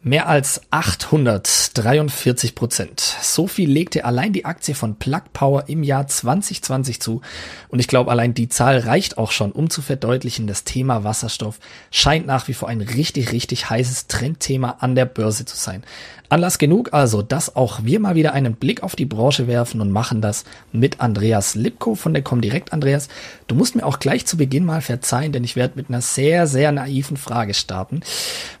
Mehr als 843 Prozent. So viel legte allein die Aktie von Plug Power im Jahr 2020 zu. Und ich glaube, allein die Zahl reicht auch schon, um zu verdeutlichen, das Thema Wasserstoff scheint nach wie vor ein richtig, richtig heißes Trendthema an der Börse zu sein. Anlass genug also, dass auch wir mal wieder einen Blick auf die Branche werfen und machen das mit Andreas Lipko von der Comdirect. Andreas, du musst mir auch gleich zu Beginn mal verzeihen, denn ich werde mit einer sehr, sehr naiven Frage starten.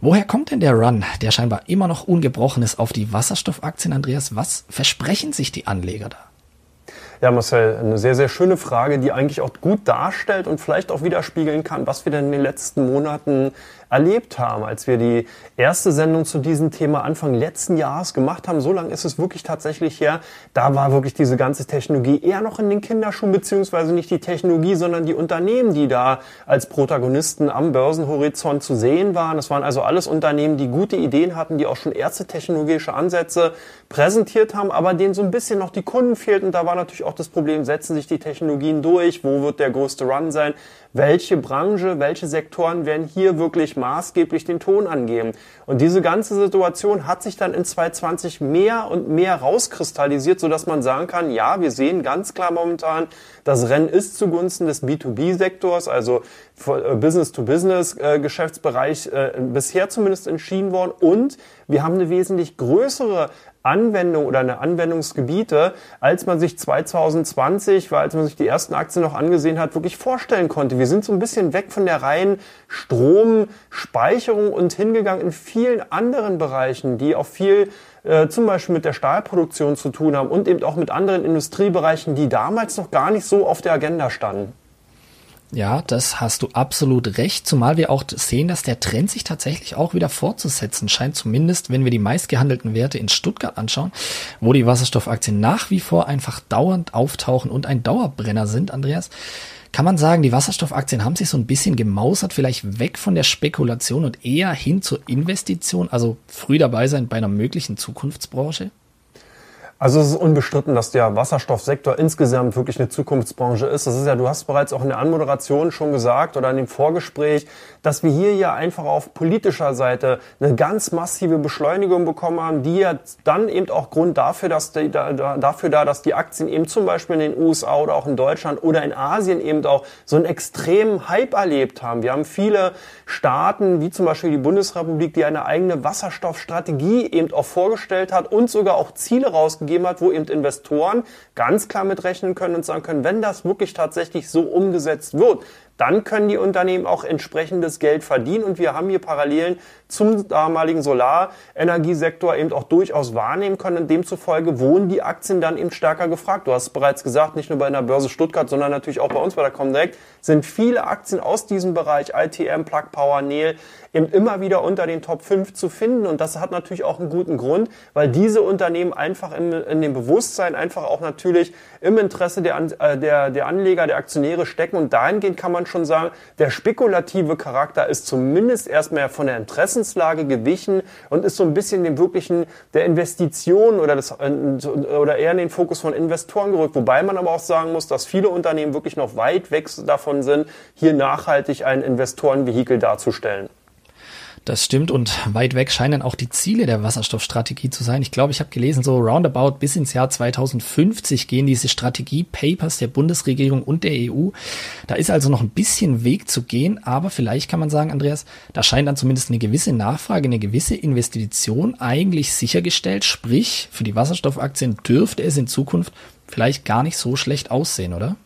Woher kommt denn der Run, der scheinbar immer noch ungebrochen ist auf die Wasserstoffaktien, Andreas? Was versprechen sich die Anleger da? Ja, Marcel, eine sehr, sehr schöne Frage, die eigentlich auch gut darstellt und vielleicht auch widerspiegeln kann, was wir denn in den letzten Monaten erlebt haben, als wir die erste Sendung zu diesem Thema Anfang letzten Jahres gemacht haben. So lange ist es wirklich tatsächlich her. Da war wirklich diese ganze Technologie eher noch in den Kinderschuhen, beziehungsweise nicht die Technologie, sondern die Unternehmen, die da als Protagonisten am Börsenhorizont zu sehen waren. Das waren also alles Unternehmen, die gute Ideen hatten, die auch schon erste technologische Ansätze präsentiert haben, aber denen so ein bisschen noch die Kunden fehlten. Da war natürlich auch das Problem, setzen sich die Technologien durch? Wo wird der größte Run sein? welche Branche, welche Sektoren werden hier wirklich maßgeblich den Ton angeben. Und diese ganze Situation hat sich dann in 2020 mehr und mehr rauskristallisiert, sodass man sagen kann, ja, wir sehen ganz klar momentan, das Rennen ist zugunsten des B2B-Sektors, also äh, Business-to-Business-Geschäftsbereich äh, bisher zumindest entschieden worden. Und wir haben eine wesentlich größere Anwendung oder eine Anwendungsgebiete, als man sich 2020, weil als man sich die ersten Aktien noch angesehen hat, wirklich vorstellen konnte. Wir sind so ein bisschen weg von der reinen Stromspeicherung und hingegangen in vielen anderen Bereichen, die auch viel äh, zum Beispiel mit der Stahlproduktion zu tun haben und eben auch mit anderen Industriebereichen, die damals noch gar nicht so auf der Agenda standen. Ja, das hast du absolut recht, zumal wir auch sehen, dass der Trend sich tatsächlich auch wieder fortzusetzen scheint, zumindest wenn wir die meistgehandelten Werte in Stuttgart anschauen, wo die Wasserstoffaktien nach wie vor einfach dauernd auftauchen und ein Dauerbrenner sind, Andreas. Kann man sagen, die Wasserstoffaktien haben sich so ein bisschen gemausert, vielleicht weg von der Spekulation und eher hin zur Investition, also früh dabei sein bei einer möglichen Zukunftsbranche? Also es ist unbestritten, dass der Wasserstoffsektor insgesamt wirklich eine Zukunftsbranche ist. Das ist ja, du hast bereits auch in der Anmoderation schon gesagt oder in dem Vorgespräch, dass wir hier ja einfach auf politischer Seite eine ganz massive Beschleunigung bekommen haben, die ja dann eben auch Grund dafür, dass die, da, dafür da, dass die Aktien eben zum Beispiel in den USA oder auch in Deutschland oder in Asien eben auch so einen extremen Hype erlebt haben. Wir haben viele Staaten, wie zum Beispiel die Bundesrepublik, die eine eigene Wasserstoffstrategie eben auch vorgestellt hat und sogar auch Ziele rausgegeben gegeben hat, wo eben Investoren ganz klar mitrechnen können und sagen können, wenn das wirklich tatsächlich so umgesetzt wird, dann können die Unternehmen auch entsprechendes Geld verdienen. Und wir haben hier Parallelen zum damaligen Solarenergiesektor eben auch durchaus wahrnehmen können. Demzufolge wurden die Aktien dann eben stärker gefragt. Du hast bereits gesagt, nicht nur bei einer Börse Stuttgart, sondern natürlich auch bei uns bei der Comdirect sind viele Aktien aus diesem Bereich, ITM, Plug Power, Nel, eben immer wieder unter den Top 5 zu finden. Und das hat natürlich auch einen guten Grund, weil diese Unternehmen einfach in, in dem Bewusstsein einfach auch natürlich im Interesse der, äh, der, der Anleger, der Aktionäre stecken. Und dahingehend kann man schon sagen, der spekulative Charakter ist zumindest erstmal von der Interessenslage gewichen und ist so ein bisschen dem wirklichen der Investition oder, des, äh, oder eher in den Fokus von Investoren gerückt. Wobei man aber auch sagen muss, dass viele Unternehmen wirklich noch weit weg davon sind, hier nachhaltig ein Investorenvehikel darzustellen. Das stimmt und weit weg scheinen auch die Ziele der Wasserstoffstrategie zu sein. Ich glaube, ich habe gelesen, so roundabout bis ins Jahr 2050 gehen diese Strategie-Papers der Bundesregierung und der EU. Da ist also noch ein bisschen Weg zu gehen, aber vielleicht kann man sagen, Andreas, da scheint dann zumindest eine gewisse Nachfrage, eine gewisse Investition eigentlich sichergestellt. Sprich, für die Wasserstoffaktien dürfte es in Zukunft vielleicht gar nicht so schlecht aussehen, oder?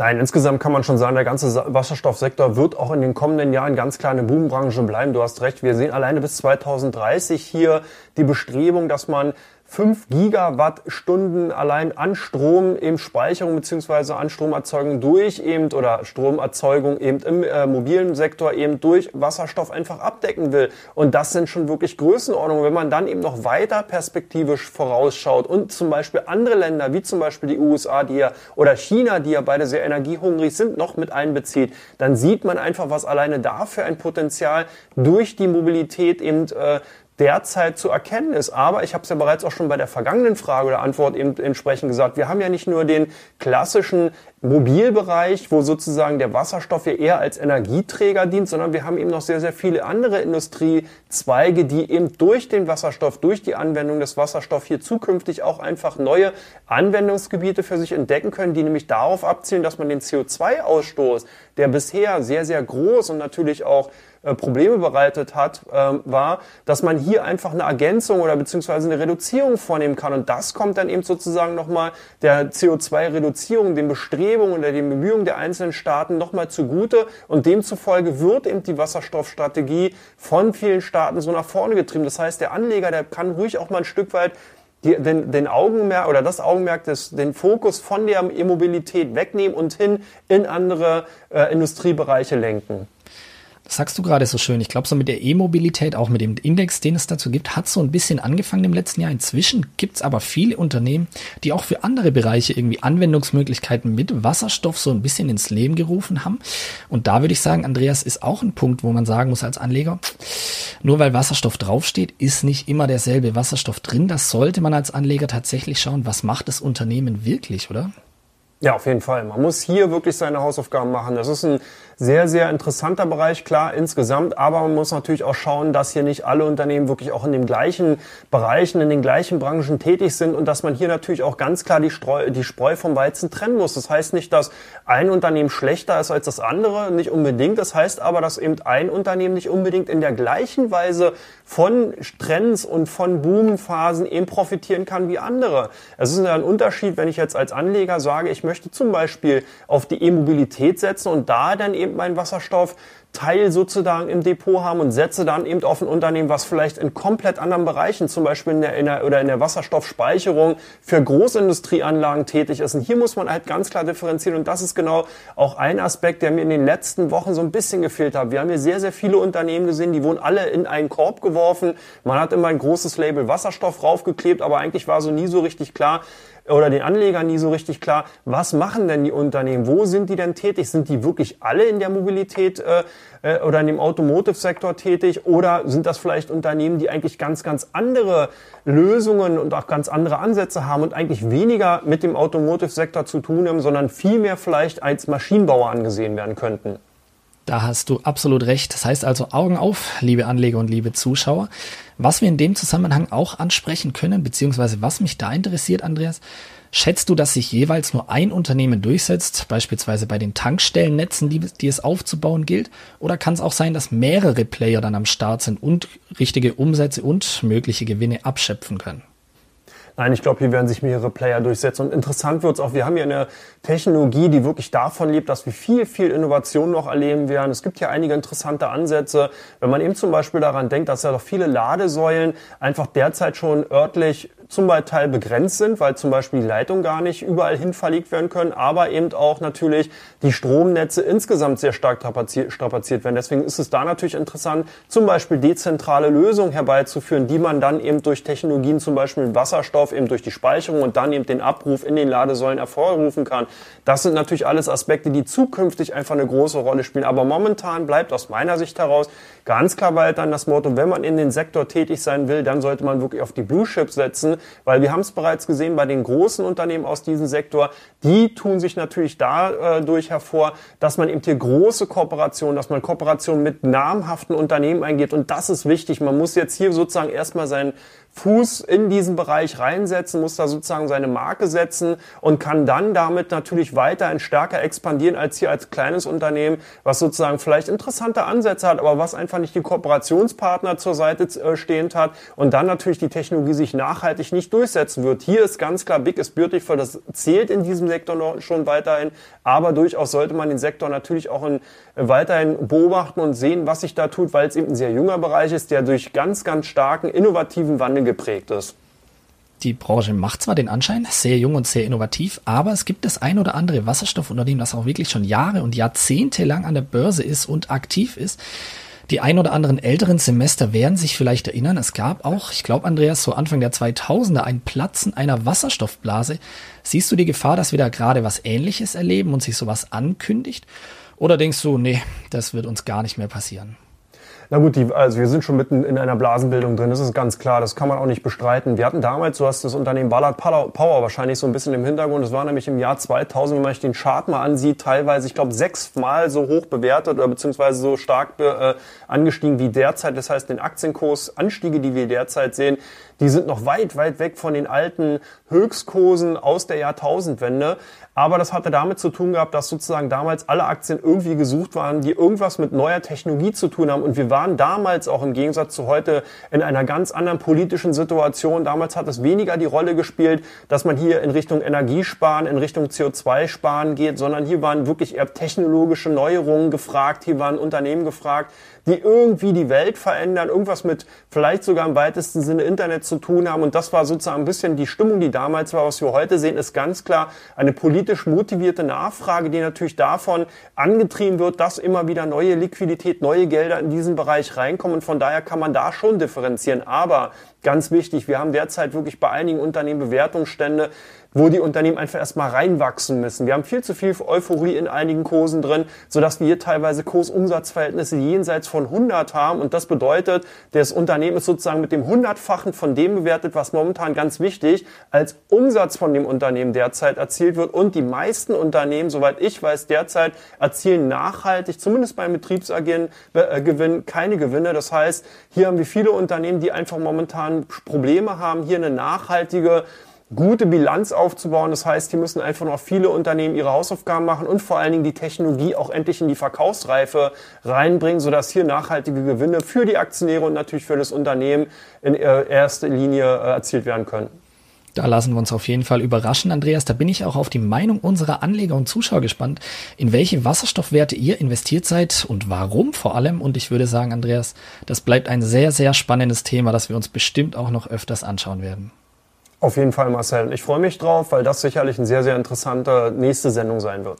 Nein, insgesamt kann man schon sagen, der ganze Wasserstoffsektor wird auch in den kommenden Jahren ganz klar eine Boombranche bleiben. Du hast recht, wir sehen alleine bis 2030 hier die Bestrebung, dass man 5 Gigawattstunden allein an Strom eben Speicherung beziehungsweise an Stromerzeugung durch eben oder Stromerzeugung eben im äh, mobilen Sektor eben durch Wasserstoff einfach abdecken will. Und das sind schon wirklich Größenordnungen. Wenn man dann eben noch weiter perspektivisch vorausschaut und zum Beispiel andere Länder wie zum Beispiel die USA, die ja oder China, die ja beide sehr energiehungrig sind, noch mit einbezieht, dann sieht man einfach, was alleine dafür ein Potenzial durch die Mobilität eben äh, derzeit zu erkennen ist. Aber ich habe es ja bereits auch schon bei der vergangenen Frage oder Antwort eben entsprechend gesagt, wir haben ja nicht nur den klassischen Mobilbereich, wo sozusagen der Wasserstoff ja eher als Energieträger dient, sondern wir haben eben noch sehr, sehr viele andere Industriezweige, die eben durch den Wasserstoff, durch die Anwendung des Wasserstoffs hier zukünftig auch einfach neue Anwendungsgebiete für sich entdecken können, die nämlich darauf abzielen, dass man den CO2-Ausstoß, der bisher sehr, sehr groß und natürlich auch äh, Probleme bereitet hat, äh, war, dass man hier einfach eine Ergänzung oder beziehungsweise eine Reduzierung vornehmen kann. Und das kommt dann eben sozusagen nochmal der CO2-Reduzierung, den Bestrebungen oder den Bemühungen der einzelnen Staaten nochmal zugute. Und demzufolge wird eben die Wasserstoffstrategie von vielen Staaten so nach vorne getrieben. Das heißt, der Anleger, der kann ruhig auch mal ein Stück weit die, den, den Augenmerk oder das Augenmerk des, den Fokus von der E-Mobilität wegnehmen und hin in andere äh, Industriebereiche lenken. Das sagst du gerade so schön. Ich glaube, so mit der E-Mobilität, auch mit dem Index, den es dazu gibt, hat so ein bisschen angefangen im letzten Jahr. Inzwischen gibt es aber viele Unternehmen, die auch für andere Bereiche irgendwie Anwendungsmöglichkeiten mit Wasserstoff so ein bisschen ins Leben gerufen haben. Und da würde ich sagen, Andreas, ist auch ein Punkt, wo man sagen muss als Anleger, nur weil Wasserstoff draufsteht, ist nicht immer derselbe Wasserstoff drin. Das sollte man als Anleger tatsächlich schauen, was macht das Unternehmen wirklich, oder? Ja, auf jeden Fall. Man muss hier wirklich seine Hausaufgaben machen. Das ist ein sehr, sehr interessanter Bereich, klar, insgesamt. Aber man muss natürlich auch schauen, dass hier nicht alle Unternehmen wirklich auch in den gleichen Bereichen, in den gleichen Branchen tätig sind und dass man hier natürlich auch ganz klar die, Streu, die Spreu vom Weizen trennen muss. Das heißt nicht, dass ein Unternehmen schlechter ist als das andere, nicht unbedingt. Das heißt aber, dass eben ein Unternehmen nicht unbedingt in der gleichen Weise von Trends und von Boomphasen eben profitieren kann wie andere. Es ist ein Unterschied, wenn ich jetzt als Anleger sage, ich möchte zum Beispiel auf die E-Mobilität setzen und da dann eben meinen Wasserstoff Teil sozusagen im Depot haben und setze dann eben auf ein Unternehmen, was vielleicht in komplett anderen Bereichen, zum Beispiel in der, in der, oder in der Wasserstoffspeicherung für Großindustrieanlagen tätig ist. Und hier muss man halt ganz klar differenzieren. Und das ist genau auch ein Aspekt, der mir in den letzten Wochen so ein bisschen gefehlt hat. Wir haben hier sehr, sehr viele Unternehmen gesehen, die wurden alle in einen Korb geworfen. Man hat immer ein großes Label Wasserstoff raufgeklebt, aber eigentlich war so nie so richtig klar, oder den Anlegern nie so richtig klar, was machen denn die Unternehmen? Wo sind die denn tätig? Sind die wirklich alle in der Mobilität äh, äh, oder in dem Automotive-Sektor tätig? Oder sind das vielleicht Unternehmen, die eigentlich ganz, ganz andere Lösungen und auch ganz andere Ansätze haben und eigentlich weniger mit dem Automotive-Sektor zu tun haben, sondern vielmehr vielleicht als Maschinenbauer angesehen werden könnten? Da hast du absolut recht. Das heißt also Augen auf, liebe Anleger und liebe Zuschauer. Was wir in dem Zusammenhang auch ansprechen können, beziehungsweise was mich da interessiert, Andreas, schätzt du, dass sich jeweils nur ein Unternehmen durchsetzt, beispielsweise bei den Tankstellennetzen, die, die es aufzubauen gilt? Oder kann es auch sein, dass mehrere Player dann am Start sind und richtige Umsätze und mögliche Gewinne abschöpfen können? Nein, ich glaube, hier werden sich mehrere Player durchsetzen. Und interessant wird es auch, wir haben hier eine Technologie, die wirklich davon lebt, dass wir viel, viel Innovation noch erleben werden. Es gibt hier einige interessante Ansätze. Wenn man eben zum Beispiel daran denkt, dass ja doch viele Ladesäulen einfach derzeit schon örtlich zum Teil begrenzt sind, weil zum Beispiel die Leitungen gar nicht überall hin verlegt werden können, aber eben auch natürlich die Stromnetze insgesamt sehr stark strapaziert werden. Deswegen ist es da natürlich interessant, zum Beispiel dezentrale Lösungen herbeizuführen, die man dann eben durch Technologien, zum Beispiel Wasserstoff, eben durch die Speicherung und dann eben den Abruf in den Ladesäulen hervorrufen kann. Das sind natürlich alles Aspekte, die zukünftig einfach eine große Rolle spielen. Aber momentan bleibt aus meiner Sicht heraus ganz klar weiterhin das Motto, wenn man in den Sektor tätig sein will, dann sollte man wirklich auf die Blue Chips setzen, weil wir haben es bereits gesehen bei den großen Unternehmen aus diesem Sektor, die tun sich natürlich dadurch äh, hervor, dass man eben hier große Kooperationen, dass man Kooperationen mit namhaften Unternehmen eingeht und das ist wichtig. Man muss jetzt hier sozusagen erstmal seinen Fuß in diesen Bereich reinsetzen, muss da sozusagen seine Marke setzen und kann dann damit natürlich weiterhin stärker expandieren als hier als kleines Unternehmen, was sozusagen vielleicht interessante Ansätze hat, aber was einfach nicht die Kooperationspartner zur Seite äh, stehend hat und dann natürlich die Technologie sich nachhaltig nicht durchsetzen wird. Hier ist ganz klar, Big is Beautiful, das zählt in diesem Sektor noch schon weiterhin, aber durchaus sollte man den Sektor natürlich auch in, äh, weiterhin beobachten und sehen, was sich da tut, weil es eben ein sehr junger Bereich ist, der durch ganz, ganz starken innovativen Wandel geprägt ist. Die Branche macht zwar den Anschein, sehr jung und sehr innovativ, aber es gibt das ein oder andere Wasserstoffunternehmen, das auch wirklich schon Jahre und Jahrzehnte lang an der Börse ist und aktiv ist. Die ein oder anderen älteren Semester werden sich vielleicht erinnern, es gab auch, ich glaube Andreas, so Anfang der 2000er ein Platzen einer Wasserstoffblase. Siehst du die Gefahr, dass wir da gerade was Ähnliches erleben und sich sowas ankündigt? Oder denkst du, nee, das wird uns gar nicht mehr passieren? Na gut, die, also wir sind schon mitten in einer Blasenbildung drin, das ist ganz klar, das kann man auch nicht bestreiten. Wir hatten damals, du hast das Unternehmen Ballard Power wahrscheinlich so ein bisschen im Hintergrund, das war nämlich im Jahr 2000, wenn man sich den Chart mal ansieht, teilweise, ich glaube, sechsmal so hoch bewertet oder beziehungsweise so stark äh, angestiegen wie derzeit. Das heißt, den Aktienkursanstiege, die wir derzeit sehen, die sind noch weit, weit weg von den alten Höchstkursen aus der Jahrtausendwende. Aber das hatte damit zu tun gehabt, dass sozusagen damals alle Aktien irgendwie gesucht waren, die irgendwas mit neuer Technologie zu tun haben. Und wir waren damals auch im Gegensatz zu heute in einer ganz anderen politischen Situation. Damals hat es weniger die Rolle gespielt, dass man hier in Richtung Energiesparen, in Richtung CO2-Sparen geht, sondern hier waren wirklich eher technologische Neuerungen gefragt. Hier waren Unternehmen gefragt, die irgendwie die Welt verändern, irgendwas mit vielleicht sogar im weitesten Sinne Internet zu tun haben. Und das war sozusagen ein bisschen die Stimmung, die damals war. Was wir heute sehen, ist ganz klar eine politisch motivierte Nachfrage, die natürlich davon angetrieben wird, dass immer wieder neue Liquidität, neue Gelder in diesen Bereich reinkommen. Und von daher kann man da schon differenzieren. Aber ganz wichtig, wir haben derzeit wirklich bei einigen Unternehmen Bewertungsstände, wo die Unternehmen einfach erstmal reinwachsen müssen. Wir haben viel zu viel Euphorie in einigen Kursen drin, sodass wir hier teilweise Kursumsatzverhältnisse jenseits von 100 haben. Und das bedeutet, das Unternehmen ist sozusagen mit dem Hundertfachen von dem bewertet, was momentan ganz wichtig als Umsatz von dem Unternehmen derzeit erzielt wird. Und die meisten Unternehmen, soweit ich weiß, derzeit erzielen nachhaltig, zumindest beim Betriebsgewinn, äh, keine Gewinne. Das heißt, hier haben wir viele Unternehmen, die einfach momentan Probleme haben, hier eine nachhaltige gute Bilanz aufzubauen. Das heißt, hier müssen einfach noch viele Unternehmen ihre Hausaufgaben machen und vor allen Dingen die Technologie auch endlich in die Verkaufsreife reinbringen, sodass hier nachhaltige Gewinne für die Aktionäre und natürlich für das Unternehmen in erster Linie äh, erzielt werden können. Da lassen wir uns auf jeden Fall überraschen, Andreas. Da bin ich auch auf die Meinung unserer Anleger und Zuschauer gespannt, in welche Wasserstoffwerte ihr investiert seid und warum vor allem. Und ich würde sagen, Andreas, das bleibt ein sehr, sehr spannendes Thema, das wir uns bestimmt auch noch öfters anschauen werden. Auf jeden Fall, Marcel. Ich freue mich drauf, weil das sicherlich eine sehr, sehr interessante nächste Sendung sein wird.